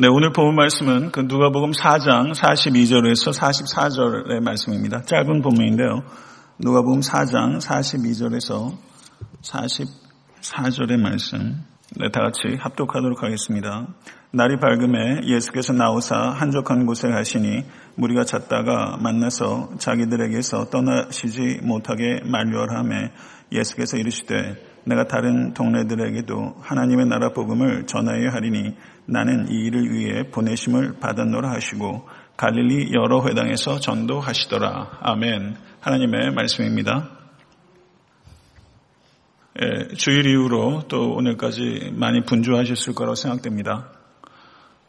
네, 오늘 본 말씀은 그 누가복음 4장 42절에서 44절의 말씀입니다. 짧은 본문인데요. 누가복음 4장 42절에서 44절의 말씀. 네, 다 같이 합독하도록 하겠습니다. 날이 밝음에 예수께서 나오사 한적한 곳에 가시니 무리가 잤다가 만나서 자기들에게서 떠나시지 못하게 만류하며 예수께서 이르시되 내가 다른 동네들에게도 하나님의 나라 복음을 전하여 하리니 나는 이 일을 위해 보내심을 받았노라 하시고 갈릴리 여러 회당에서 전도하시더라. 아멘. 하나님의 말씀입니다. 예, 주일 이후로 또 오늘까지 많이 분주하셨을 거라고 생각됩니다.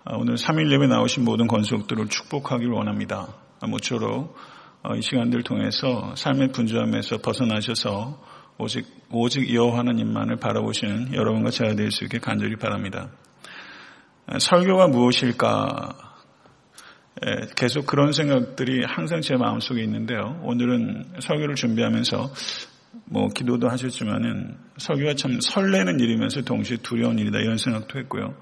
아, 오늘 3일 예배 나오신 모든 건속들을 축복하길 원합니다. 모쪼록 어, 이 시간들 통해서 삶의 분주함에서 벗어나셔서 오직 오직 여호와 하나님만을 바라보시는 여러분과 제가 될 수 있게 간절히 바랍니다. 설교가 무엇일까? 계속 그런 생각들이 항상 제 마음속에 있는데요. 오늘은 설교를 준비하면서 뭐 기도도 하셨지만은 설교가 참 설레는 일이면서 동시에 두려운 일이다 이런 생각도 했고요.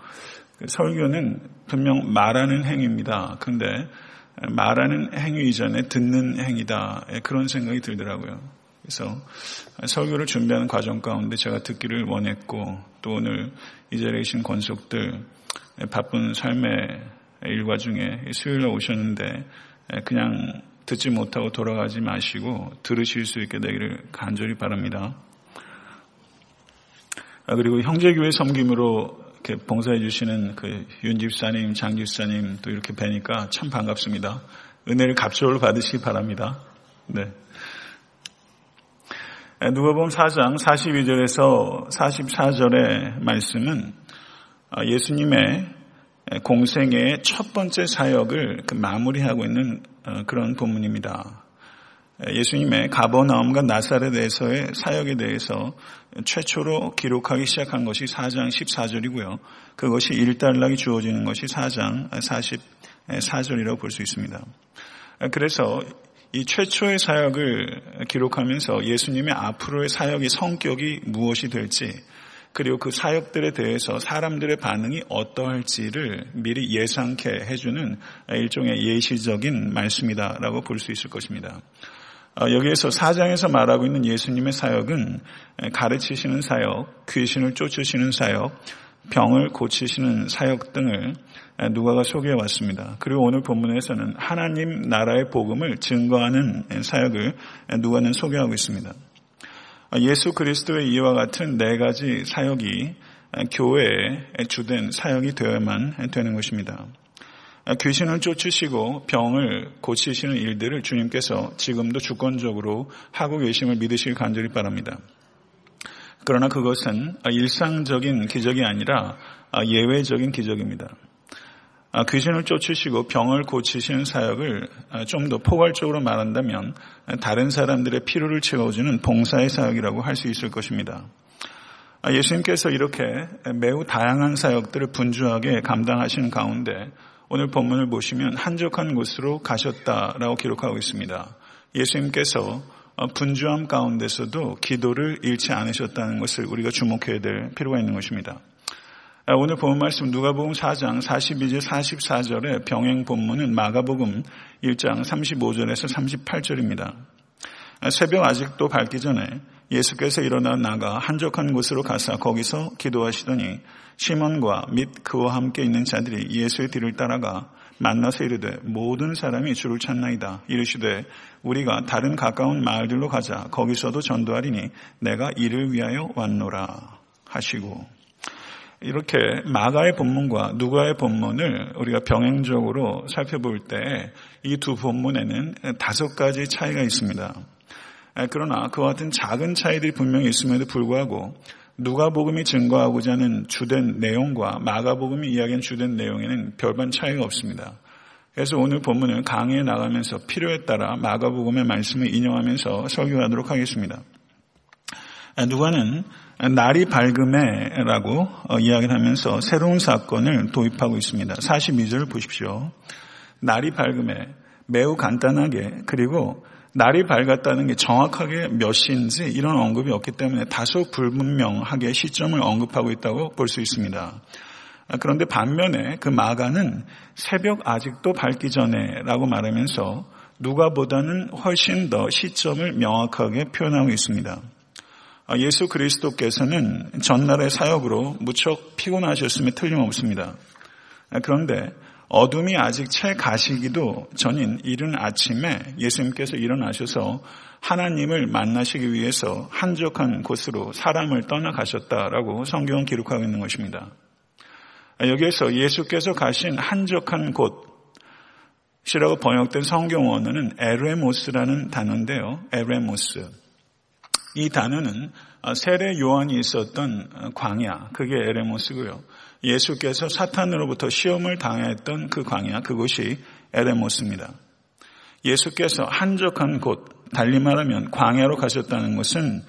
설교는 분명 말하는 행위입니다. 근데 말하는 행위 이전에 듣는 행위다 그런 생각이 들더라고요. 그래서 설교를 준비하는 과정 가운데 제가 듣기를 원했고 또 오늘 이 자리에 계신 권속들 바쁜 삶의 일과 중에 수요일에 오셨는데 그냥 듣지 못하고 돌아가지 마시고 들으실 수 있게 되기를 간절히 바랍니다. 아, 그리고 형제교회 섬김으로 이렇게 봉사해 주시는 그 윤집사님, 장집사님 또 이렇게 뵈니까 참 반갑습니다. 은혜를 갑절로 받으시기 바랍니다. 네. 누가복음 4장 42절에서 44절의 말씀은 아, 예수님의 공생의 첫 번째 사역을 그 마무리하고 있는 어, 그런 본문입니다. 예수님의 가버나움과 나사렛에서의 사역에 대해서 최초로 기록하기 시작한 것이 4장 14절이고요. 그것이 일단락이 주어지는 것이 4장 44절이라고 볼 수 있습니다. 그래서 이 최초의 사역을 기록하면서 예수님의 앞으로의 사역의 성격이 무엇이 될지 그리고 그 사역들에 대해서 사람들의 반응이 어떠할지를 미리 예상케 해주는 일종의 예시적인 말씀이다라고 볼 수 있을 것입니다. 어, 여기에서 사장에서 말하고 있는 예수님의 사역은 가르치시는 사역, 귀신을 쫓으시는 사역, 병을 고치시는 사역 등을 누가가 소개해 왔습니다. 그리고 오늘 본문에서는 하나님 나라의 복음을 증거하는 사역을 누가는 소개하고 있습니다. 예수 그리스도의 이와 같은 네 가지 사역이 교회의 주된 사역이 되어야만 되는 것입니다. 귀신을 쫓으시고 병을 고치시는 일들을 주님께서 지금도 주권적으로 하고 계심을 믿으시길 간절히 바랍니다. 그러나 그것은 일상적인 기적이 아니라 예외적인 기적입니다. 귀신을 쫓으시고 병을 고치시는 사역을 좀 더 포괄적으로 말한다면 다른 사람들의 필요를 채워주는 봉사의 사역이라고 할 수 있을 것입니다. 예수님께서 이렇게 매우 다양한 사역들을 분주하게 감당하시는 가운데 오늘 본문을 보시면 한적한 곳으로 가셨다라고 기록하고 있습니다. 예수님께서 분주함 가운데서도 기도를 잃지 않으셨다는 것을 우리가 주목해야 될 필요가 있는 것입니다. 오늘 본 말씀 누가복음 4장 42절 44절의 병행 본문은 마가복음 1장 35절에서 38절입니다. 새벽 아직도 밝기 전에 예수께서 일어나 나가 한적한 곳으로 가서 거기서 기도하시더니 시몬과 및 그와 함께 있는 자들이 예수의 뒤를 따라가 만나서 이르되 모든 사람이 주를 찾나이다. 이르시되 우리가 다른 가까운 마을들로 가자. 거기서도 전도하리니 내가 이를 위하여 왔노라 하시고 이렇게 마가의 본문과 누가의 본문을 우리가 병행적으로 살펴볼 때 이 두 본문에는 다섯 가지 차이가 있습니다. 그러나 그와 같은 작은 차이들이 분명히 있음에도 불구하고 누가복음이 증거하고자 하는 주된 내용과 마가복음이 이야기하는 주된 내용에는 별반 차이가 없습니다. 그래서 오늘 본문은 강의에 나가면서 필요에 따라 마가복음의 말씀을 인용하면서 설교하도록 하겠습니다. 누가는 날이 밝음에라고 어, 이야기를 하면서 새로운 사건을 도입하고 있습니다. 42절 보십시오. 날이 밝음에 매우 간단하게 그리고 날이 밝았다는 게 정확하게 몇 시인지 이런 언급이 없기 때문에 다소 불분명하게 시점을 언급하고 있다고 볼 수 있습니다. 그런데 반면에 그 마가는 새벽 아직도 밝기 전에라고 말하면서 누가보다는 훨씬 더 시점을 명확하게 표현하고 있습니다. 예수 그리스도께서는 전날의 사역으로 무척 피곤하셨음에 틀림없습니다. 그런데 어둠이 아직 채 가시기도 전인 이른 아침에 예수님께서 일어나셔서 하나님을 만나시기 위해서 한적한 곳으로 사람을 떠나가셨다라고 성경은 기록하고 있는 것입니다. 여기에서 예수께서 가신 한적한 곳이라고 번역된 성경 원어는 에레모스라는 단어인데요. 에레모스. 이 단어는 세례 요한이 있었던 광야, 그게 에레모스고요. 예수께서 사탄으로부터 시험을 당했던 그 광야, 그곳이 에레모스입니다. 예수께서 한적한 곳, 달리 말하면 광야로 가셨다는 것은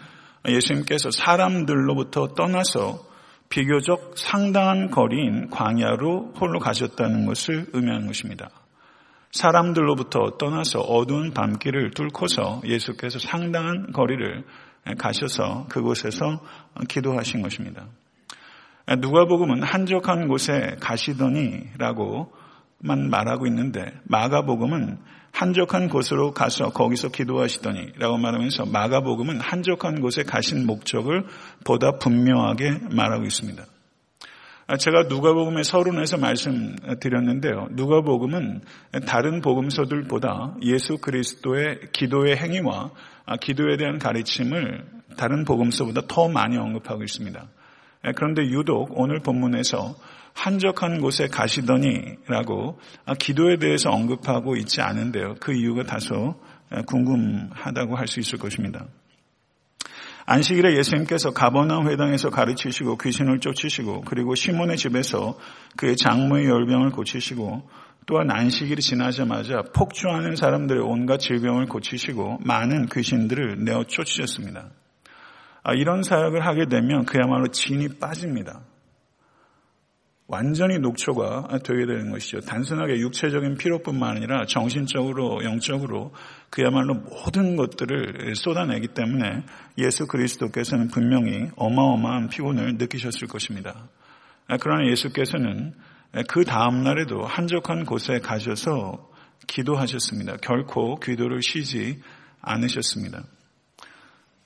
예수님께서 사람들로부터 떠나서 비교적 상당한 거리인 광야로 홀로 가셨다는 것을 의미하는 것입니다. 사람들로부터 떠나서 어두운 밤길을 뚫고서 예수께서 상당한 거리를 가셔서 그곳에서 기도하신 것입니다. 누가복음은 한적한 곳에 가시더니라고만 말하고 있는데 마가복음은 한적한 곳으로 가서 거기서 기도하시더니라고 말하면서 마가복음은 한적한 곳에 가신 목적을 보다 분명하게 말하고 있습니다. 제가 누가복음의 서론에서 말씀드렸는데요. 누가복음은 다른 복음서들보다 예수 그리스도의 기도의 행위와 기도에 대한 가르침을 다른 복음서보다 더 많이 언급하고 있습니다. 그런데 유독 오늘 본문에서 한적한 곳에 가시더니라고 기도에 대해서 언급하고 있지 않은데요. 그 이유가 다소 궁금하다고 할 수 있을 것입니다. 안식일에 예수님께서 가버나움 회당에서 가르치시고 귀신을 쫓으시고 그리고 시몬의 집에서 그의 장모의 열병을 고치시고 또한 안식일이 지나자마자 폭주하는 사람들의 온갖 질병을 고치시고 많은 귀신들을 내어 쫓으셨습니다. 이런 사역을 하게 되면 그야말로 진이 빠집니다. 완전히 녹초가 되게 되는 것이죠. 단순하게 육체적인 피로뿐만 아니라 정신적으로, 영적으로 그야말로 모든 것들을 쏟아내기 때문에 예수 그리스도께서는 분명히 어마어마한 피곤을 느끼셨을 것입니다. 그러나 예수께서는 그 다음날에도 한적한 곳에 가셔서 기도하셨습니다. 결코 기도를 쉬지 않으셨습니다.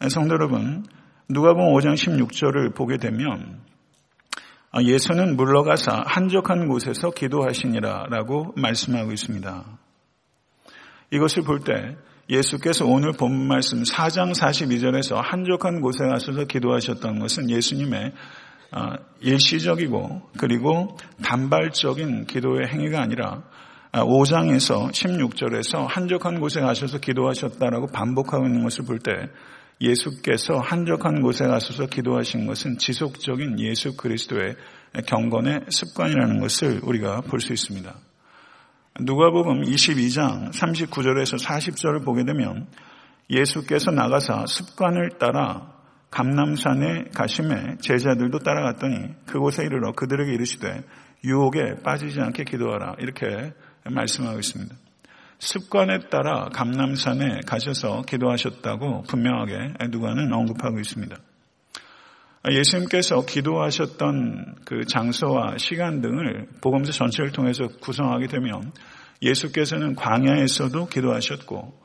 성도 여러분, 누가복음 5장 16절을 보게 되면 아, 예수는 물러가사 한적한 곳에서 기도하시니라라고 말씀하고 있습니다. 이것을 볼 때 예수께서 오늘 본 말씀 4장 42절에서 한적한 곳에 가셔서 기도하셨던 것은 예수님의 아, 일시적이고 그리고 단발적인 기도의 행위가 아니라 5장에서 아, 16절에서 한적한 곳에 가셔서 기도하셨다라고 반복하고 있는 것을 볼 때 예수께서 한적한 곳에 가셔서 기도하신 것은 지속적인 예수 그리스도의 경건의 습관이라는 것을 우리가 볼 수 있습니다. 누가복음 22장 39절에서 40절을 보게 되면 예수께서 나가사 습관을 따라 감남산에 가심에 제자들도 따라갔더니 그곳에 이르러 그들에게 이르시되 유혹에 빠지지 않게 기도하라 이렇게 말씀하고 있습니다. 습관에 따라 감남산에 가셔서 기도하셨다고 분명하게 누가는 언급하고 있습니다. 예수님께서 기도하셨던 그 장소와 시간 등을 복음서 전체를 통해서 구성하게 되면 예수께서는 광야에서도 기도하셨고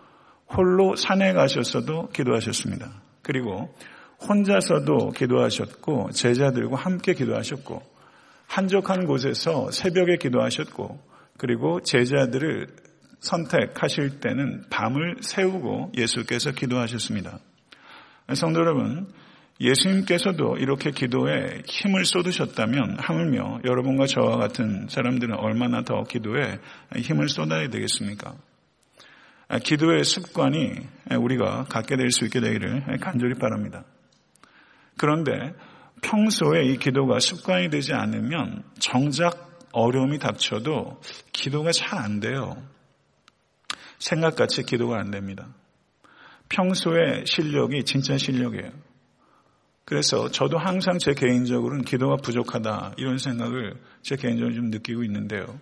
홀로 산에 가셔서도 기도하셨습니다. 그리고 혼자서도 기도하셨고 제자들과 함께 기도하셨고 한적한 곳에서 새벽에 기도하셨고 그리고 제자들을 선택하실 때는 밤을 세우고 예수께서 기도하셨습니다. 성도 여러분, 예수님께서도 이렇게 기도에 힘을 쏟으셨다면 하물며 여러분과 저와 같은 사람들은 얼마나 더 기도에 힘을 쏟아야 되겠습니까? 기도의 습관이 우리가 갖게 될 수 있게 되기를 간절히 바랍니다. 그런데 평소에 이 기도가 습관이 되지 않으면 정작 어려움이 닥쳐도 기도가 잘 안 돼요. 생각같이 기도가 안 됩니다. 평소의 실력이 진짜 실력이에요. 그래서 저도 항상 제 개인적으로는 기도가 부족하다 이런 생각을 제 개인적으로 좀 느끼고 있는데요.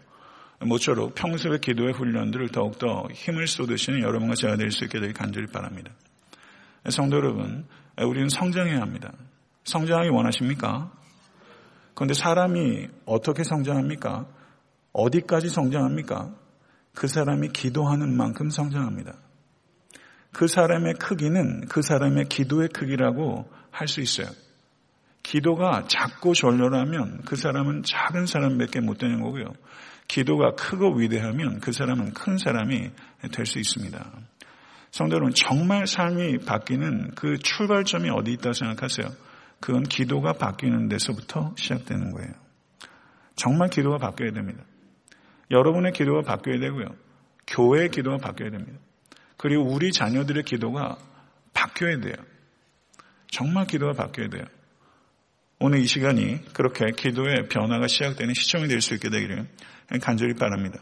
모쪼록 평소의 기도의 훈련들을 더욱더 힘을 쏟으시는 여러분과 제가 될 수 있게 되길 간절히 바랍니다. 성도 여러분, 우리는 성장해야 합니다. 성장하기 원하십니까? 그런데 사람이 어떻게 성장합니까? 어디까지 성장합니까? 그 사람이 기도하는 만큼 성장합니다. 그 사람의 크기는 그 사람의 기도의 크기라고 할 수 있어요. 기도가 작고 졸렬하면 그 사람은 작은 사람밖에 못 되는 거고요. 기도가 크고 위대하면 그 사람은 큰 사람이 될 수 있습니다. 성도 여러분, 정말 삶이 바뀌는 그 출발점이 어디 있다고 생각하세요? 그건 기도가 바뀌는 데서부터 시작되는 거예요. 정말 기도가 바뀌어야 됩니다. 여러분의 기도가 바뀌어야 되고요. 교회의 기도가 바뀌어야 됩니다. 그리고 우리 자녀들의 기도가 바뀌어야 돼요. 정말 기도가 바뀌어야 돼요. 오늘 이 시간이 그렇게 기도의 변화가 시작되는 시점이 될 수 있게 되기를 간절히 바랍니다.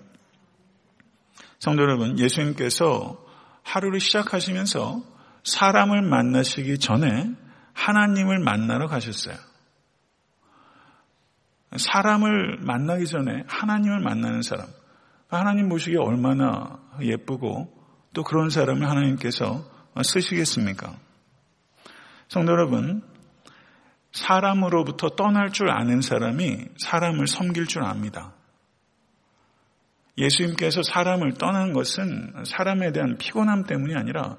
성도 여러분, 예수님께서 하루를 시작하시면서 사람을 만나시기 전에 하나님을 만나러 가셨어요. 사람을 만나기 전에 하나님을 만나는 사람. 하나님 보시기에 얼마나 예쁘고 또 그런 사람을 하나님께서 쓰시겠습니까? 성도 여러분, 사람으로부터 떠날 줄 아는 사람이 사람을 섬길 줄 압니다. 예수님께서 사람을 떠난 것은 사람에 대한 피곤함 때문이 아니라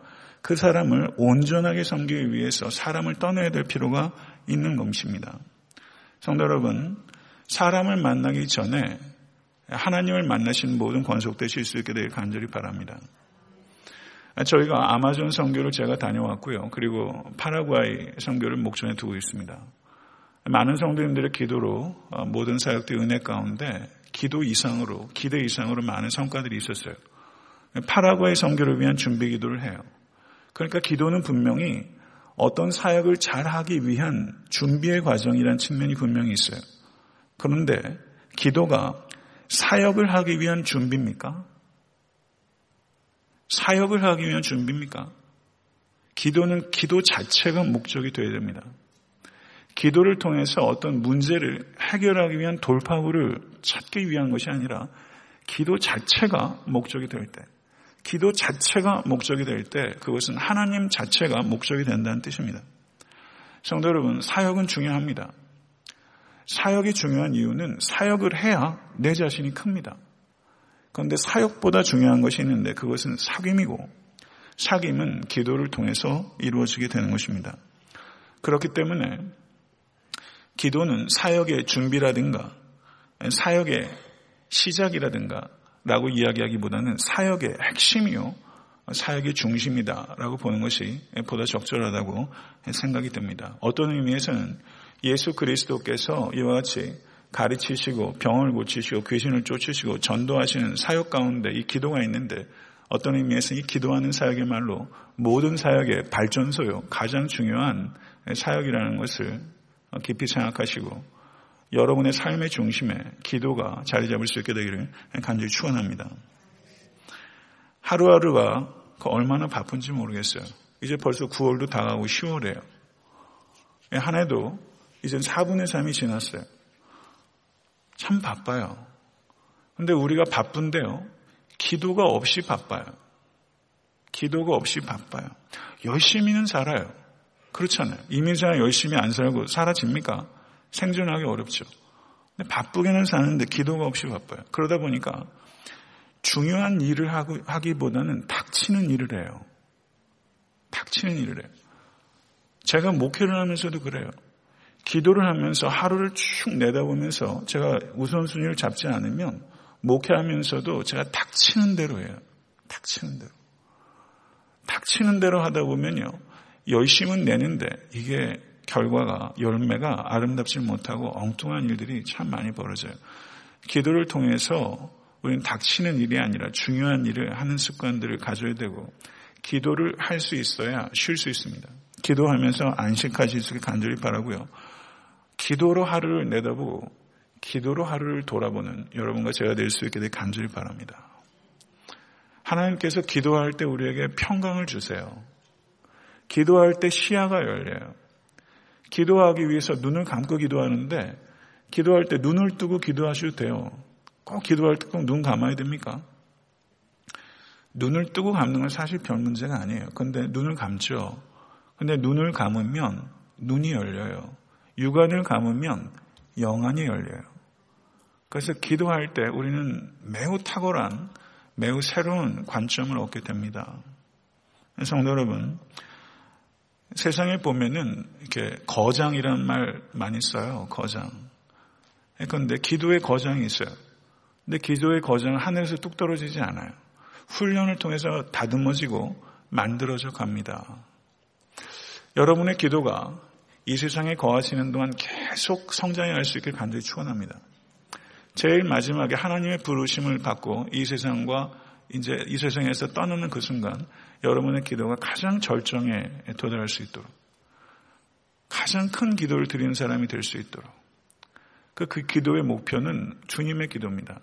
그 사람을 온전하게 섬기기 위해서 사람을 떠나야 될 필요가 있는 것입니다. 성도 여러분, 사람을 만나기 전에 하나님을 만나신 모든 권속되실 수 있게 되길 간절히 바랍니다. 저희가 아마존 선교를 제가 다녀왔고요. 그리고 파라과이 선교를 목전에 두고 있습니다. 많은 성도님들의 기도로 모든 사역들 은혜 가운데 기도 이상으로, 기대 이상으로 많은 성과들이 있었어요. 파라과이 선교를 위한 준비 기도를 해요. 그러니까 기도는 분명히 어떤 사역을 잘 하기 위한 준비의 과정이라는 측면이 분명히 있어요. 그런데 기도가 사역을 하기 위한 준비입니까? 사역을 하기 위한 준비입니까? 기도는 기도 자체가 목적이 되어야 됩니다. 기도를 통해서 어떤 문제를 해결하기 위한 돌파구를 찾기 위한 것이 아니라 기도 자체가 목적이 될 때, 기도 자체가 목적이 될 때 그것은 하나님 자체가 목적이 된다는 뜻입니다. 성도 여러분, 사역은 중요합니다. 사역이 중요한 이유는 사역을 해야 내 자신이 큽니다. 그런데 사역보다 중요한 것이 있는데 그것은 사귐이고 사귐은 기도를 통해서 이루어지게 되는 것입니다. 그렇기 때문에 기도는 사역의 준비라든가 사역의 시작이라든가 라고 이야기하기보다는 사역의 핵심이요. 사역의 중심이다 라고 보는 것이 보다 적절하다고 생각이 듭니다. 어떤 의미에서는 예수 그리스도께서 이와 같이 가르치시고 병을 고치시고 귀신을 쫓으시고 전도하시는 사역 가운데 이 기도가 있는데 어떤 의미에서 이 기도하는 사역의 말로 모든 사역의 발전소요 가장 중요한 사역이라는 것을 깊이 생각하시고 여러분의 삶의 중심에 기도가 자리 잡을 수 있게 되기를 간절히 축원합니다. 하루하루가 얼마나 바쁜지 모르겠어요. 이제 벌써 9월도 다가오고 10월이에요. 한 해도 이제 4분의 3이 지났어요. 참 바빠요. 근데 우리가 바쁜데요. 기도가 없이 바빠요. 기도가 없이 바빠요. 열심히는 살아요. 그렇잖아요. 이민생활 열심히 안 살고 사라집니까? 생존하기 어렵죠. 바쁘게는 사는데 기도가 없이 바빠요. 그러다 보니까 중요한 일을 하기보다는 닥치는 일을 해요. 닥치는 일을 해요. 제가 목회를 하면서도 그래요. 기도를 하면서 하루를 쭉 내다보면서 제가 우선순위를 잡지 않으면 목회하면서도 제가 닥치는 대로 해요. 닥치는 대로. 닥치는 대로 하다 보면요. 열심은 내는데 이게 결과가 열매가 아름답지 못하고 엉뚱한 일들이 참 많이 벌어져요. 기도를 통해서 우리는 닥치는 일이 아니라 중요한 일을 하는 습관들을 가져야 되고 기도를 할 수 있어야 쉴 수 있습니다. 기도하면서 안식하실 수 있게 간절히 바라고요. 기도로 하루를 내다보고 기도로 하루를 돌아보는 여러분과 제가 될 수 있게 되 간절히 바랍니다. 하나님께서 기도할 때 우리에게 평강을 주세요. 기도할 때 시야가 열려요. 기도하기 위해서 눈을 감고 기도하는데 기도할 때 눈을 뜨고 기도하셔도 돼요. 꼭 기도할 때 꼭 눈 감아야 됩니까? 눈을 뜨고 감는 건 사실 별 문제가 아니에요. 근데 눈을 감죠. 근데 눈을 감으면 눈이 열려요. 육안을 감으면 영안이 열려요. 그래서 기도할 때 우리는 매우 탁월한, 매우 새로운 관점을 얻게 됩니다. 성도 여러분, 세상에 보면은 이렇게 거장이라는 말 많이 써요. 거장. 그런데 기도의 거장이 있어요. 근데 기도의 거장은 하늘에서 뚝 떨어지지 않아요. 훈련을 통해서 다듬어지고 만들어져 갑니다. 여러분의 기도가 이 세상에 거하시는 동안 계속 성장해 갈수 있길 간절히 축원합니다. 제일 마지막에 하나님의 부르심을 받고 이 세상과 이제 이 세상에서 떠나는 그 순간 여러분의 기도가 가장 절정에 도달할 수 있도록 가장 큰 기도를 드리는 사람이 될 수 있도록 그, 그 기도의 목표는 주님의 기도입니다.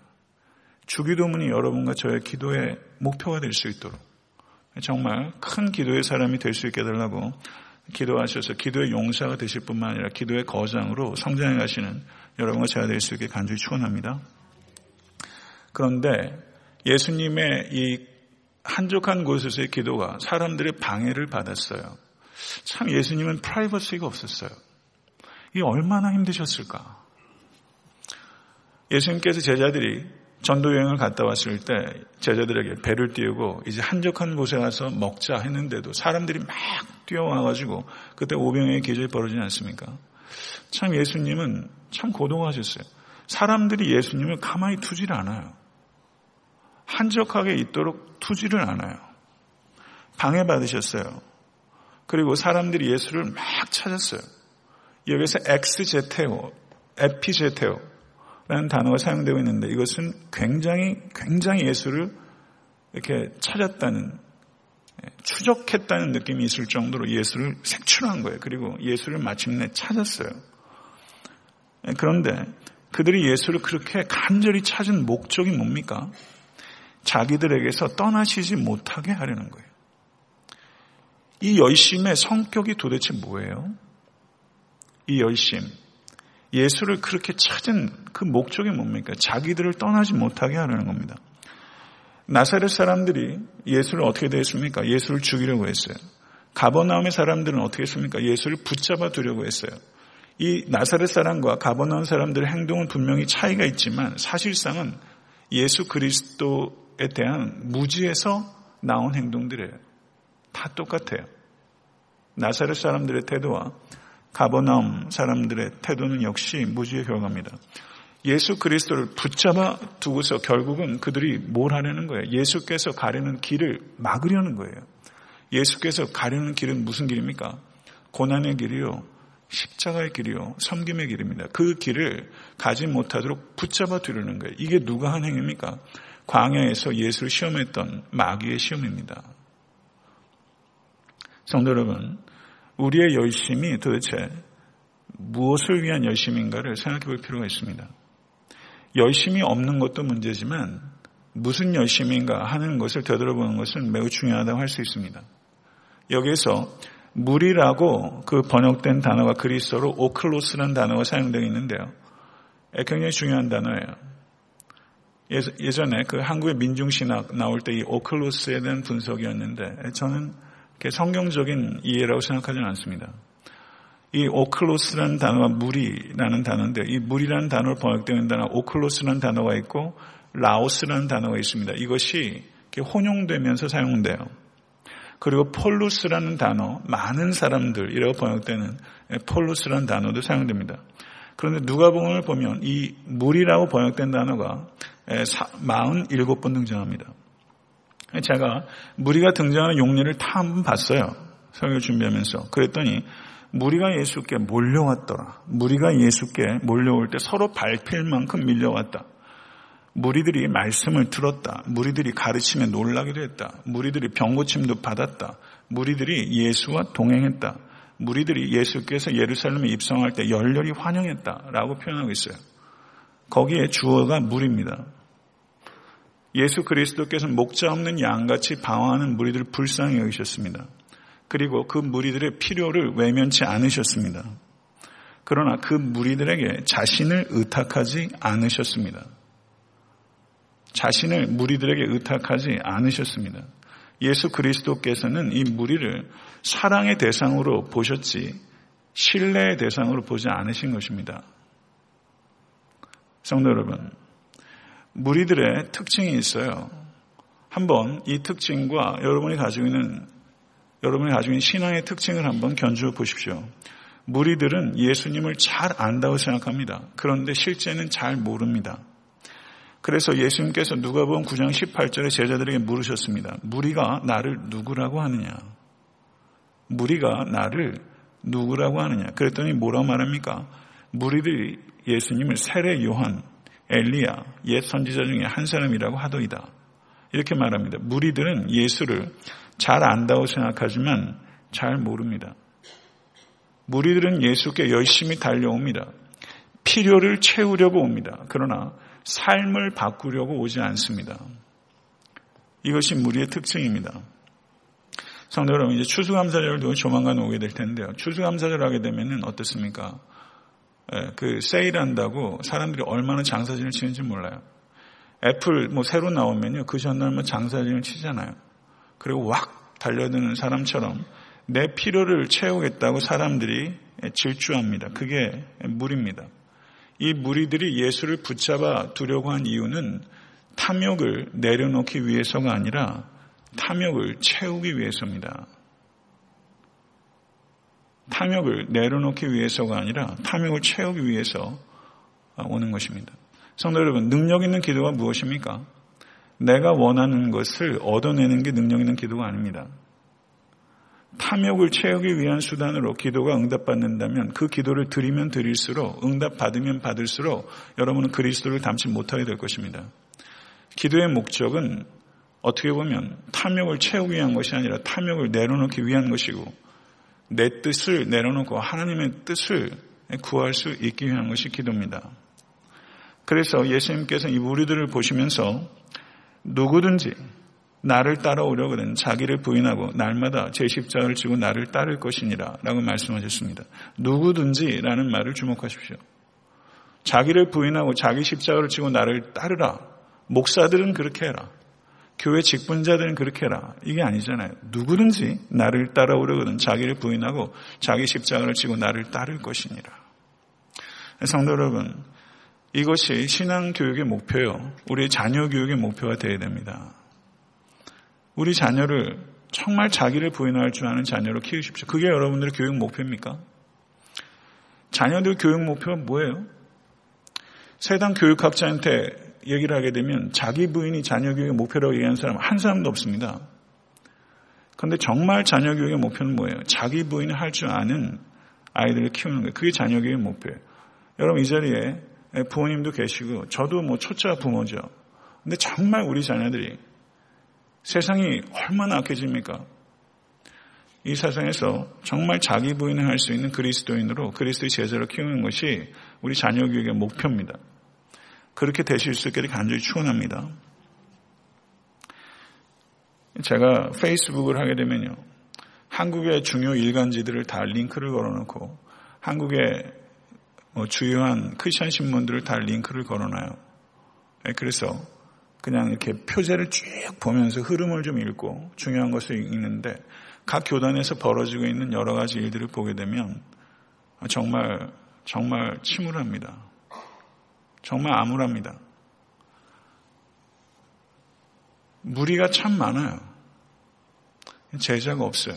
주기도문이 여러분과 저의 기도의 목표가 될 수 있도록 정말 큰 기도의 사람이 될 수 있게 해달라고 기도하셔서 기도의 용사가 되실 뿐만 아니라 기도의 거장으로 성장해 가시는 여러분과 제가 될 수 있게 간절히 축원합니다. 그런데 예수님의 이 한적한 곳에서의 기도가 사람들의 방해를 받았어요. 참 예수님은 프라이버시가 없었어요. 이 얼마나 힘드셨을까? 예수님께서 제자들이 전도 여행을 갔다 왔을 때 제자들에게 배를 띄우고 이제 한적한 곳에 가서 먹자 했는데도 사람들이 막 뛰어와가지고 그때 오병의 계절이 벌어지지 않습니까? 참 예수님은 참 고동하셨어요. 사람들이 예수님을 가만히 두질 않아요. 한적하게 있도록 두지를 않아요. 방해받으셨어요. 그리고 사람들이 예수를 막 찾았어요. 여기서 엑스제테오, 에피제테오라는 단어가 사용되고 있는데 이것은 굉장히 굉장히 예수를 이렇게 찾았다는 추적했다는 느낌이 있을 정도로 예수를 색출한 거예요. 그리고 예수를 마침내 찾았어요. 그런데 그들이 예수를 그렇게 간절히 찾은 목적이 뭡니까? 자기들에게서 떠나시지 못하게 하려는 거예요. 이 열심의 성격이 도대체 뭐예요? 이 열심. 예수를 그렇게 찾은 그 목적이 뭡니까? 자기들을 떠나지 못하게 하려는 겁니다. 나사렛 사람들이 예수를 어떻게 대했습니까? 예수를 죽이려고 했어요. 가버나움의 사람들은 어떻게 했습니까? 예수를 붙잡아 두려고 했어요. 이 나사렛 사람과 가버나움 사람들의 행동은 분명히 차이가 있지만 사실상은 예수 그리스도 에 대한 무지에서 나온 행동들이에요. 다 똑같아요. 나사렛 사람들의 태도와 가버나움 사람들의 태도는 역시 무지의 결과입니다. 예수 그리스도를 붙잡아 두고서 결국은 그들이 뭘 하려는 거예요? 예수께서 가려는 길을 막으려는 거예요. 예수께서 가려는 길은 무슨 길입니까? 고난의 길이요. 십자가의 길이요. 섬김의 길입니다. 그 길을 가지 못하도록 붙잡아 두려는 거예요. 이게 누가 한 행위입니까? 광야에서 예수를 시험했던 마귀의 시험입니다. 성도 여러분, 우리의 열심이 도대체 무엇을 위한 열심인가를 생각해 볼 필요가 있습니다. 열심이 없는 것도 문제지만 무슨 열심인가 하는 것을 되돌아보는 것은 매우 중요하다고 할 수 있습니다. 여기에서 물이라고 그 번역된 단어가 그리스어로 오클로스라는 단어가 사용되어 있는데요. 굉장히 중요한 단어예요. 예전에 그 한국의 민중신학 나올 때 이 오클로스에 대한 분석이었는데 저는 성경적인 이해라고 생각하지는 않습니다. 이 오클로스라는 단어가 물이라는 단어인데 이 물이라는 단어로 번역되는 단어 오클로스라는 단어가 있고 라오스라는 단어가 있습니다. 이것이 혼용되면서 사용돼요. 그리고 폴루스라는 단어, 많은 사람들이라고 번역되는 폴루스라는 단어도 사용됩니다. 그런데 누가복음을 보면 이 물이라고 번역된 단어가 47번 등장합니다. 제가 무리가 등장하는 용례를 다 한번 봤어요. 설교 준비하면서. 그랬더니 무리가 예수께 몰려왔더라. 무리가 예수께 몰려올 때 서로 밟힐 만큼 밀려왔다. 무리들이 말씀을 들었다. 무리들이 가르침에 놀라기도 했다. 무리들이 병고침도 받았다. 무리들이 예수와 동행했다. 무리들이 예수께서 예루살렘에 입성할 때 열렬히 환영했다 라고 표현하고 있어요. 거기에 주어가 물입니다. 예수 그리스도께서는 목자 없는 양같이 방황하는 무리들을 불쌍히 여기셨습니다. 그리고 그 무리들의 필요를 외면치 않으셨습니다. 그러나 그 무리들에게 자신을 의탁하지 않으셨습니다. 자신을 무리들에게 의탁하지 않으셨습니다. 예수 그리스도께서는 이 무리를 사랑의 대상으로 보셨지 신뢰의 대상으로 보지 않으신 것입니다. 성도 여러분, 무리들의 특징이 있어요. 한번 이 특징과 여러분이 가지고 있는 여러분이 가지고 있는 신앙의 특징을 한번 견주어 보십시오. 무리들은 예수님을 잘 안다고 생각합니다. 그런데 실제는 잘 모릅니다. 그래서 예수님께서 누가복음 9장 18절에 제자들에게 물으셨습니다. 무리가 나를 누구라고 하느냐? 무리가 나를 누구라고 하느냐? 그랬더니 뭐라고 말합니까? 무리들이 예수님을 세례 요한, 엘리야, 옛 선지자 중에 한 사람이라고 하더이다. 이렇게 말합니다. 무리들은 예수를 잘 안다고 생각하지만 잘 모릅니다. 무리들은 예수께 열심히 달려옵니다. 필요를 채우려고 옵니다. 그러나 삶을 바꾸려고 오지 않습니다. 이것이 무리의 특징입니다. 성도 여러분, 이제 추수감사절도 조만간 오게 될 텐데요. 추수감사절 하게 되면 어떻습니까? 예, 그 세일한다고 사람들이 얼마나 장사진을 치는지 몰라요. 애플 뭐 새로 나오면요. 그 전날 뭐 장사진을 치잖아요. 그리고 왁 달려드는 사람처럼 내 필요를 채우겠다고 사람들이 질주합니다. 그게 무리입니다. 이 무리들이 예수를 붙잡아 두려고 한 이유는 탐욕을 내려놓기 위해서가 아니라 탐욕을 채우기 위해서입니다. 탐욕을 내려놓기 위해서가 아니라 탐욕을 채우기 위해서 오는 것입니다. 성도 여러분, 능력 있는 기도가 무엇입니까? 내가 원하는 것을 얻어내는 게 능력 있는 기도가 아닙니다. 탐욕을 채우기 위한 수단으로 기도가 응답받는다면 그 기도를 드리면 드릴수록 응답받으면 받을수록 여러분은 그리스도를 담지 못하게 될 것입니다. 기도의 목적은 어떻게 보면 탐욕을 채우기 위한 것이 아니라 탐욕을 내려놓기 위한 것이고 내 뜻을 내려놓고 하나님의 뜻을 구할 수 있기 위한 것이 기도입니다. 그래서 예수님께서 이 무리들을 보시면서 누구든지 나를 따라오려거든 자기를 부인하고 날마다 제 십자가를 지고 나를 따를 것이니라 라고 말씀하셨습니다. 누구든지 라는 말을 주목하십시오. 자기를 부인하고 자기 십자가를 지고 나를 따르라. 목사들은 그렇게 해라. 교회 직분자들은 그렇게 해라. 이게 아니잖아요. 누구든지 나를 따라오려거든 자기를 부인하고 자기 십자가를 지고 나를 따를 것이니라. 성도 여러분, 이것이 신앙 교육의 목표요. 우리 자녀 교육의 목표가 되어야 됩니다. 우리 자녀를 정말 자기를 부인할 줄 아는 자녀로 키우십시오. 그게 여러분들의 교육 목표입니까? 자녀들 교육 목표가 뭐예요? 세당 교육학자한테 얘기를 하게 되면 자기 부인이 자녀 교육의 목표라고 얘기하는 사람 한 사람도 없습니다. 그런데 정말 자녀 교육의 목표는 뭐예요? 자기 부인을 할줄 아는 아이들을 키우는 거예요. 그게 자녀 교육의 목표예요. 여러분 이 자리에 부모님도 계시고 저도 뭐 초짜 부모죠. 근데 정말 우리 자녀들이 세상이 얼마나 악해집니까? 이 세상에서 정말 자기 부인을 할 수 있는 그리스도인으로 그리스도의 제자로 키우는 것이 우리 자녀 교육의 목표입니다. 그렇게 되실 수 있기를 간절히 축원합니다. 제가 페이스북을 하게 되면요. 한국의 중요 일간지들을 다 링크를 걸어놓고 한국의 뭐 주요한 크리스천 신문들을 다 링크를 걸어놔요. 네, 그래서 그냥 이렇게 표제를 쭉 보면서 흐름을 좀 읽고 중요한 것을 읽는데 각 교단에서 벌어지고 있는 여러 가지 일들을 보게 되면 정말 정말 침울합니다. 정말 암울합니다. 무리가 참 많아요. 제자가 없어요.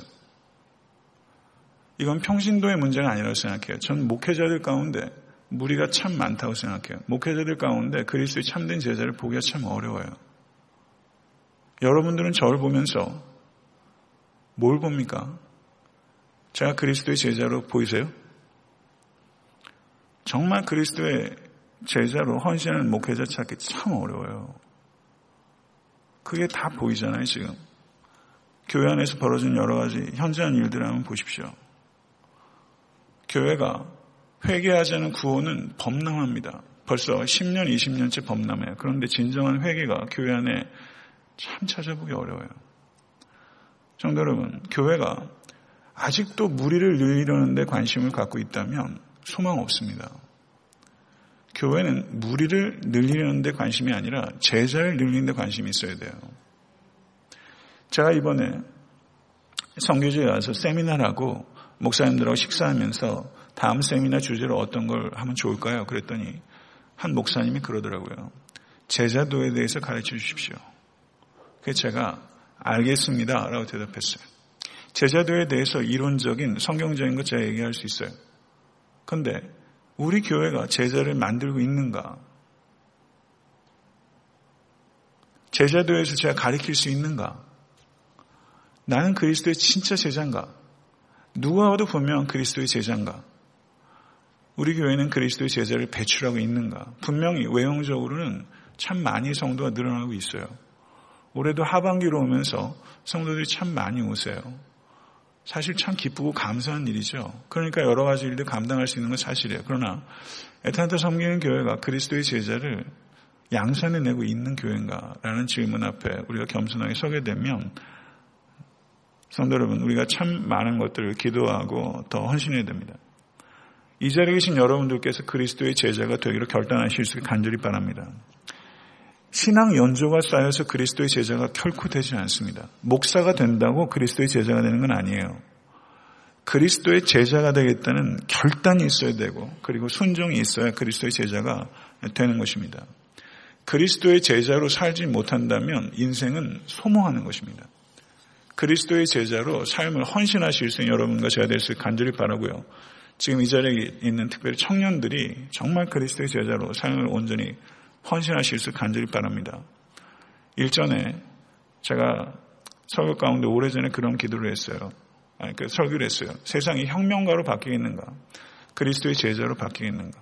이건 평신도의 문제가 아니라고 생각해요. 전 목회자들 가운데 무리가 참 많다고 생각해요. 목회자들 가운데 그리스도의 참된 제자를 보기가 참 어려워요. 여러분들은 저를 보면서 뭘 봅니까? 제가 그리스도의 제자로 보이세요? 정말 그리스도의 제자로 헌신하는 목회자 찾기 참 어려워요. 그게 다 보이잖아요, 지금. 교회 안에서 벌어진 여러 가지 현저한 일들을 한번 보십시오. 교회가 회개하지 않은 구호는 범람합니다. 벌써 10년, 20년째 범람해요. 그런데 진정한 회개가 교회 안에 참 찾아보기 어려워요. 정도 여러분, 교회가 아직도 무리를 늘리려는데 관심을 갖고 있다면 소망 없습니다. 교회는 무리를 늘리는 데 관심이 아니라 제자를 늘리는 데 관심이 있어야 돼요. 제가 이번에 성교지에 와서 세미나라고 목사님들하고 식사하면서 다음 세미나 주제로 어떤 걸 하면 좋을까요? 그랬더니 한 목사님이 그러더라고요. 제자도에 대해서 가르쳐 주십시오. 그래서 제가 알겠습니다. 라고 대답했어요. 제자도에 대해서 이론적인 성경적인 거 제가 얘기할 수 있어요. 근데 우리 교회가 제자를 만들고 있는가? 제자도에서 제가 가르칠 수 있는가? 나는 그리스도의 진짜 제자인가? 누가 와도 보면 그리스도의 제자인가? 우리 교회는 그리스도의 제자를 배출하고 있는가? 분명히 외형적으로는 참 많이 성도가 늘어나고 있어요. 올해도 하반기로 오면서 성도들이 참 많이 오세요. 사실 참 기쁘고 감사한 일이죠. 그러니까 여러 가지 일들 감당할 수 있는 건 사실이에요. 그러나 에탄타 섬기는 교회가 그리스도의 제자를 양산해 내고 있는 교회인가라는 질문 앞에 우리가 겸손하게 서게 되면 성도 여러분, 우리가 참 많은 것들을 기도하고 더 헌신해야 됩니다. 이 자리에 계신 여러분들께서 그리스도의 제자가 되기로 결단하실 수 있게 간절히 바랍니다. 신앙 연조가 쌓여서 그리스도의 제자가 결코 되지 않습니다. 목사가 된다고 그리스도의 제자가 되는 건 아니에요. 그리스도의 제자가 되겠다는 결단이 있어야 되고 그리고 순종이 있어야 그리스도의 제자가 되는 것입니다. 그리스도의 제자로 살지 못한다면 인생은 소모하는 것입니다. 그리스도의 제자로 삶을 헌신하실 수 있는 여러분과 제가 될 수 간절히 바라고요. 지금 이 자리에 있는 특별히 청년들이 정말 그리스도의 제자로 삶을 온전히 헌신하실 수 간절히 바랍니다. 일전에 제가 설교 가운데 오래전에 그런 기도를 했어요. 아니, 그 설교를 했어요. 세상이 혁명가로 바뀌겠는가? 그리스도의 제자로 바뀌겠는가?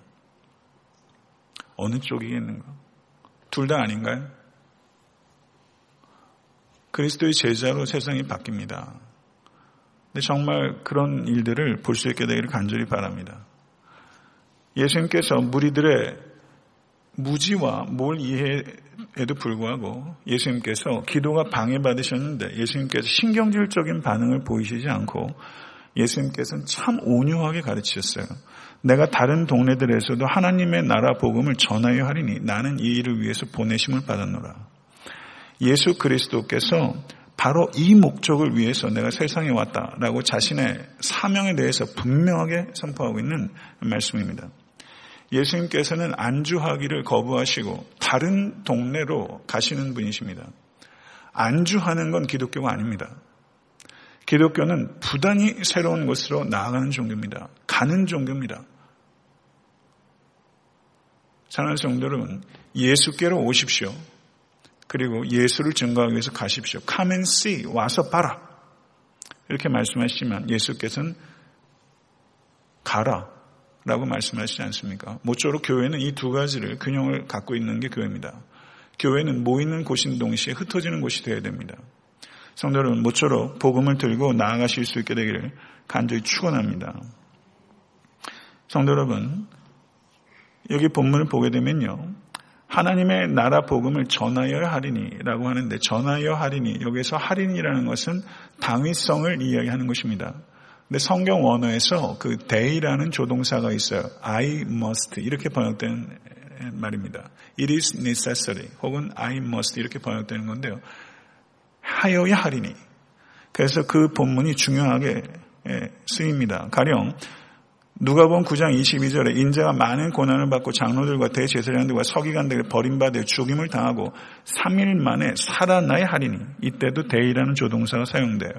어느 쪽이겠는가? 둘 다 아닌가요? 그리스도의 제자로 세상이 바뀝니다. 근데 정말 그런 일들을 볼 수 있게 되기를 간절히 바랍니다. 예수님께서 무리들의 무지와 뭘 이해에도 불구하고 예수님께서 기도가 방해받으셨는데 예수님께서 신경질적인 반응을 보이시지 않고 예수님께서는 참 온유하게 가르치셨어요. 내가 다른 동네들에서도 하나님의 나라 복음을 전하여 하리니 나는 이 일을 위해서 보내심을 받았노라. 예수 그리스도께서 바로 이 목적을 위해서 내가 세상에 왔다라고 자신의 사명에 대해서 분명하게 선포하고 있는 말씀입니다. 예수님께서는 안주하기를 거부하시고 다른 동네로 가시는 분이십니다. 안주하는 건 기독교가 아닙니다. 기독교는 부단히 새로운 곳으로 나아가는 종교입니다. 가는 종교입니다. 사랑하는 성도 여러분, 예수께로 오십시오. 그리고 예수를 증거하기 위해서 가십시오. Come and see. 와서 봐라. 이렇게 말씀하시지만 예수께서는 가라. 라고 말씀하시지 않습니까? 모쪼록 교회는 이 두 가지를 균형을 갖고 있는 게 교회입니다. 교회는 모이는 곳인 동시에 흩어지는 곳이 되어야 됩니다. 성도 여러분, 모쪼록 복음을 들고 나아가실 수 있게 되기를 간절히 축원합니다. 성도 여러분, 여기 본문을 보게 되면요. 하나님의 나라 복음을 전하여 하리니라고 하는데 전하여 하리니 여기서 하리니라는 것은 당위성을 이야기하는 것입니다. 근데 성경 원어에서 그 day라는 조동사가 있어요. I must 이렇게 번역된 말입니다. It is necessary 혹은 I must 이렇게 번역되는 건데요. 하여야 하리니. 그래서 그 본문이 중요하게 쓰입니다. 가령 누가복음 9장 22절에 인자가 많은 고난을 받고 장로들과 대제사장들과 서기관들에게 버림받아 죽임을 당하고 3일 만에 살아나야 하리니 이때도 대이라는 조동사가 사용돼요.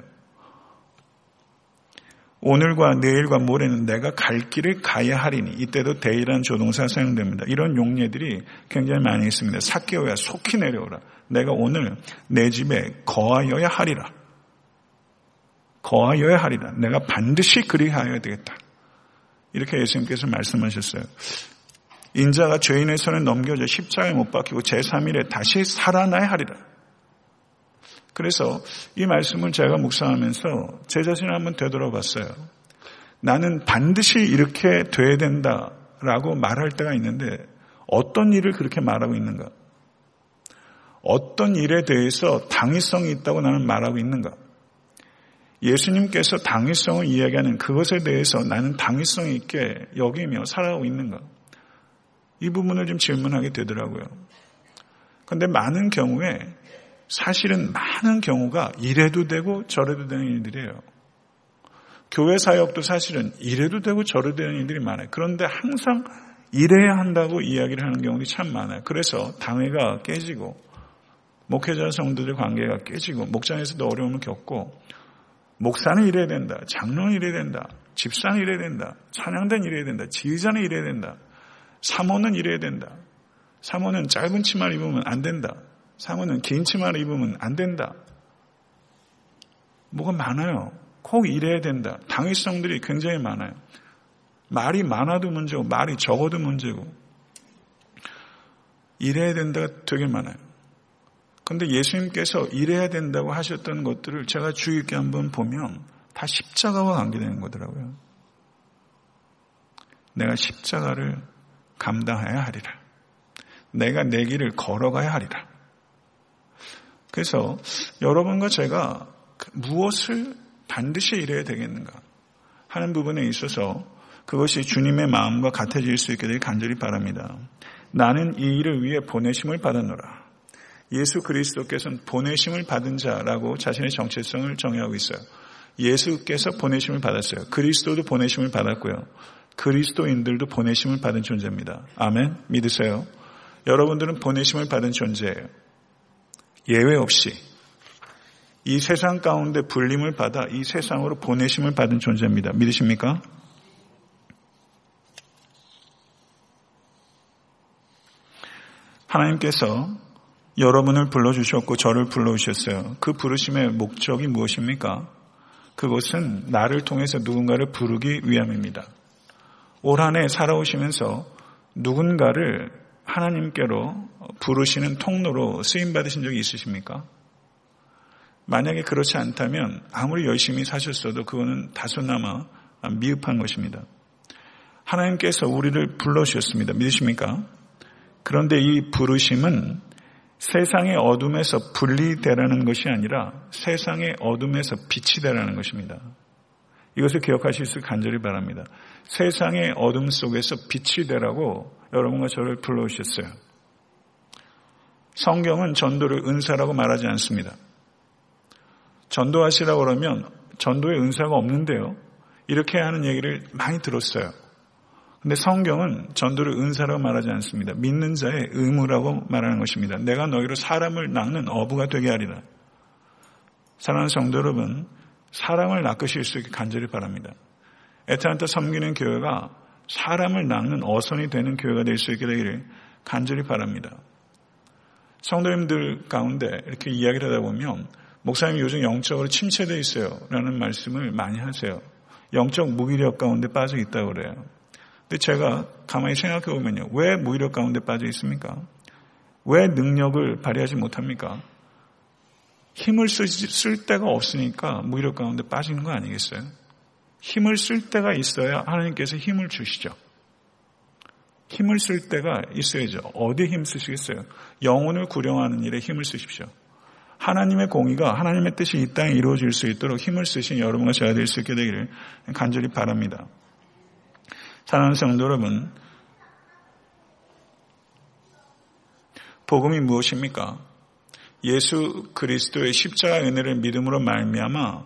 오늘과 내일과 모레는 내가 갈 길을 가야 하리니 이때도 대이라는 조동사가 사용됩니다. 이런 용례들이 굉장히 많이 있습니다. 사개오야 속히 내려오라. 내가 오늘 내 집에 거하여야 하리라. 거하여야 하리라. 내가 반드시 그리하여야 되겠다. 이렇게 예수님께서 말씀하셨어요. 인자가 죄인의 손에 넘겨져 십자가에 못 박히고 제3일에 다시 살아나야 하리라. 그래서 이 말씀을 제가 묵상하면서 제 자신을 한번 되돌아봤어요. 나는 반드시 이렇게 돼야 된다라고 말할 때가 있는데 어떤 일을 그렇게 말하고 있는가? 어떤 일에 대해서 당위성이 있다고 나는 말하고 있는가? 예수님께서 당위성을 이야기하는 그것에 대해서 나는 당위성 있게 여기며 살아가고 있는가? 이 부분을 좀 질문하게 되더라고요. 그런데 많은 경우에 사실은 많은 경우가 이래도 되고 저래도 되는 일들이에요. 교회 사역도 사실은 이래도 되고 저래도 되는 일들이 많아요. 그런데 항상 일해야 한다고 이야기를 하는 경우들이 참 많아요. 그래서 당회가 깨지고 목회자 성도들 관계가 깨지고 목장에서도 어려움을 겪고 목사는 일해야 된다. 장로는 일해야 된다. 집사는 일해야 된다. 찬양단 일해야 된다. 지휘자는 일해야 된다. 사모는 일해야 된다. 사모는 짧은 치마를 입으면 안 된다. 사모는 긴 치마를 입으면 안 된다. 뭐가 많아요. 꼭 일해야 된다. 당위성들이 굉장히 많아요. 말이 많아도 문제고 말이 적어도 문제고 일해야 된다가 되게 많아요. 근데 예수님께서 일해야 된다고 하셨던 것들을 제가 주의 깊게 한번 보면 다 십자가와 관계되는 거더라고요. 내가 십자가를 감당해야 하리라. 내가 내 길을 걸어가야 하리라. 그래서 여러분과 제가 무엇을 반드시 이래야 되겠는가 하는 부분에 있어서 그것이 주님의 마음과 같아질 수 있게 되길 간절히 바랍니다. 나는 이 일을 위해 보내심을 받았노라. 예수 그리스도께서는 보내심을 받은 자라고 자신의 정체성을 정의하고 있어요. 예수께서 보내심을 받았어요. 그리스도도 보내심을 받았고요. 그리스도인들도 보내심을 받은 존재입니다. 아멘. 믿으세요. 여러분들은 보내심을 받은 존재예요. 예외 없이 이 세상 가운데 불림을 받아 이 세상으로 보내심을 받은 존재입니다. 믿으십니까? 하나님께서 여러분을 불러주셨고 저를 불러주셨어요. 그 부르심의 목적이 무엇입니까? 그것은 나를 통해서 누군가를 부르기 위함입니다. 올 한 해 살아오시면서 누군가를 하나님께로 부르시는 통로로 쓰임 받으신 적이 있으십니까? 만약에 그렇지 않다면 아무리 열심히 사셨어도 그거는 다소나마 미흡한 것입니다. 하나님께서 우리를 불러주셨습니다. 믿으십니까? 그런데 이 부르심은 세상의 어둠에서 분리되라는 것이 아니라 세상의 어둠에서 빛이 되라는 것입니다. 이것을 기억하실 수 간절히 바랍니다. 세상의 어둠 속에서 빛이 되라고 여러분과 저를 불러오셨어요. 성경은 전도를 은사라고 말하지 않습니다. 전도하시라고 그러면 전도의 은사가 없는데요. 이렇게 하는 얘기를 많이 들었어요. 근데 성경은 전도를 은사라고 말하지 않습니다. 믿는 자의 의무라고 말하는 것입니다. 내가 너희로 사람을 낳는 어부가 되게 하리라. 사랑하는 성도 여러분, 사람을 낚으실 수 있게 간절히 바랍니다. 에타한테 섬기는 교회가 사람을 낳는 어선이 되는 교회가 될 수 있게 되기를 간절히 바랍니다. 성도님들 가운데 이렇게 이야기를 하다 보면 목사님이 요즘 영적으로 침체되어 있어요. 라는 말씀을 많이 하세요. 영적 무기력 가운데 빠져 있다고 그래요. 근데 제가 가만히 생각해 보면요. 왜 무기력 가운데 빠져 있습니까? 왜 능력을 발휘하지 못합니까? 힘을 쓸, 쓸 데가 없으니까 무기력 가운데 빠지는 거 아니겠어요? 힘을 쓸 때가 있어야 하나님께서 힘을 주시죠. 힘을 쓸 때가 있어야죠. 어디 힘 쓰시겠어요? 영혼을 구령하는 일에 힘을 쓰십시오. 하나님의 공의가 하나님의 뜻이 이 땅에 이루어질 수 있도록 힘을 쓰신 여러분과 제가 될 수 있게 되기를 간절히 바랍니다. 사랑하는 성도 여러분, 복음이 무엇입니까? 예수 그리스도의 십자가 은혜를 믿음으로 말미암아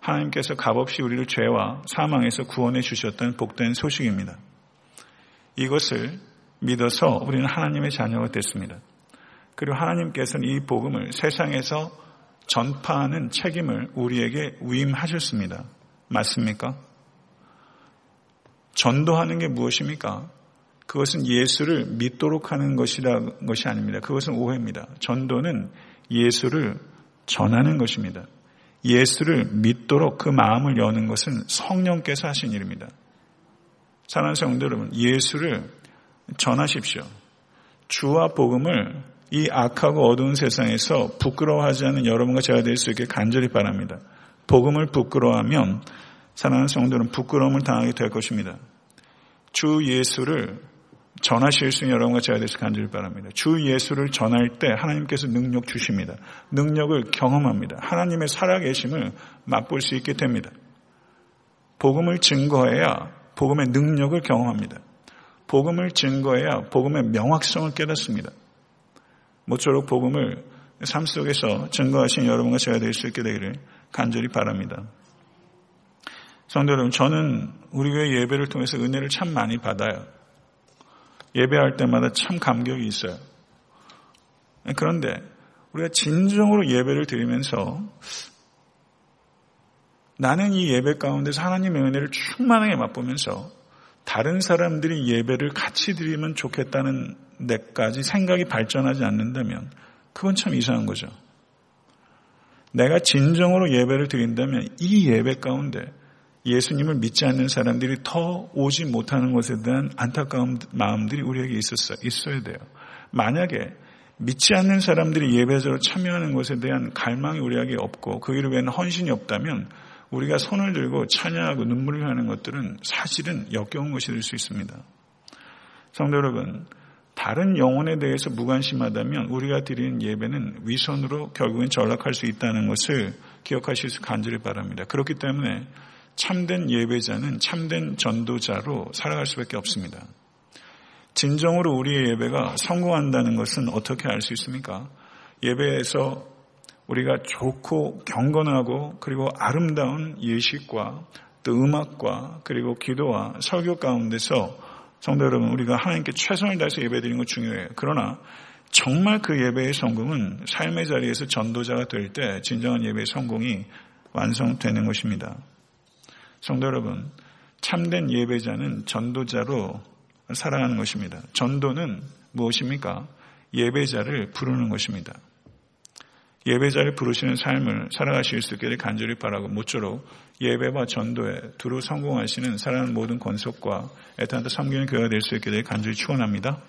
하나님께서 값없이 우리를 죄와 사망에서 구원해 주셨던 복된 소식입니다. 이것을 믿어서 우리는 하나님의 자녀가 됐습니다. 그리고 하나님께서는 이 복음을 세상에서 전파하는 책임을 우리에게 위임하셨습니다. 맞습니까? 전도하는 게 무엇입니까? 그것은 예수를 믿도록 하는 것이라 것이 아닙니다. 그것은 오해입니다. 전도는 예수를 전하는 것입니다. 예수를 믿도록 그 마음을 여는 것은 성령께서 하신 일입니다. 사랑하는 성도 여러분, 예수를 전하십시오. 주와 복음을 이 악하고 어두운 세상에서 부끄러워하지 않는 여러분과 제가 될 수 있게 간절히 바랍니다. 복음을 부끄러워하면 사랑하는 성도는 부끄러움을 당하게 될 것입니다. 주 예수를 전하실 수 있는 여러분과 제가 되시 간절히 바랍니다. 주 예수를 전할 때 하나님께서 능력 주십니다. 능력을 경험합니다. 하나님의 살아계심을 맛볼 수 있게 됩니다. 복음을 증거해야 복음의 능력을 경험합니다. 복음을 증거해야 복음의 명확성을 깨닫습니다. 모쪼록 복음을 삶 속에서 증거하신 여러분과 제가 될 수 있게 되기를 간절히 바랍니다. 성도 여러분, 저는 우리 교회 예배를 통해서 은혜를 참 많이 받아요. 예배할 때마다 참 감격이 있어요. 그런데 우리가 진정으로 예배를 드리면서 나는 이 예배 가운데서 하나님의 은혜를 충만하게 맛보면서 다른 사람들이 예배를 같이 드리면 좋겠다는 데까지 생각이 발전하지 않는다면 그건 참 이상한 거죠. 내가 진정으로 예배를 드린다면 이 예배 가운데 예수님을 믿지 않는 사람들이 더 오지 못하는 것에 대한 안타까운 마음들이 우리에게 있었어, 있어야 돼요. 만약에 믿지 않는 사람들이 예배자로 참여하는 것에 대한 갈망이 우리에게 없고 그 일을 위한 헌신이 없다면 우리가 손을 들고 찬양하고 눈물을 하는 것들은 사실은 역겨운 것이 될 수 있습니다. 성도 여러분, 다른 영혼에 대해서 무관심하다면 우리가 드리는 예배는 위선으로 결국엔 전락할 수 있다는 것을 기억하실 수 간절히 바랍니다. 그렇기 때문에 참된 예배자는 참된 전도자로 살아갈 수밖에 없습니다. 진정으로 우리의 예배가 성공한다는 것은 어떻게 알 수 있습니까? 예배에서 우리가 좋고 경건하고 그리고 아름다운 예식과 또 음악과 그리고 기도와 설교 가운데서 성도 여러분 우리가 하나님께 최선을 다해서 예배드리는 것 중요해요. 그러나 정말 그 예배의 성공은 삶의 자리에서 전도자가 될 때 진정한 예배의 성공이 완성되는 것입니다. 성도 여러분, 참된 예배자는 전도자로 살아가는 것입니다. 전도는 무엇입니까? 예배자를 부르는 것입니다. 예배자를 부르시는 삶을 살아가실 수 있기를 간절히 바라고 모쪼록 예배와 전도에 두루 성공하시는 사랑하는 모든 권속과 애타한테 섬기는 교회가 될 수 있기를 간절히 축원합니다.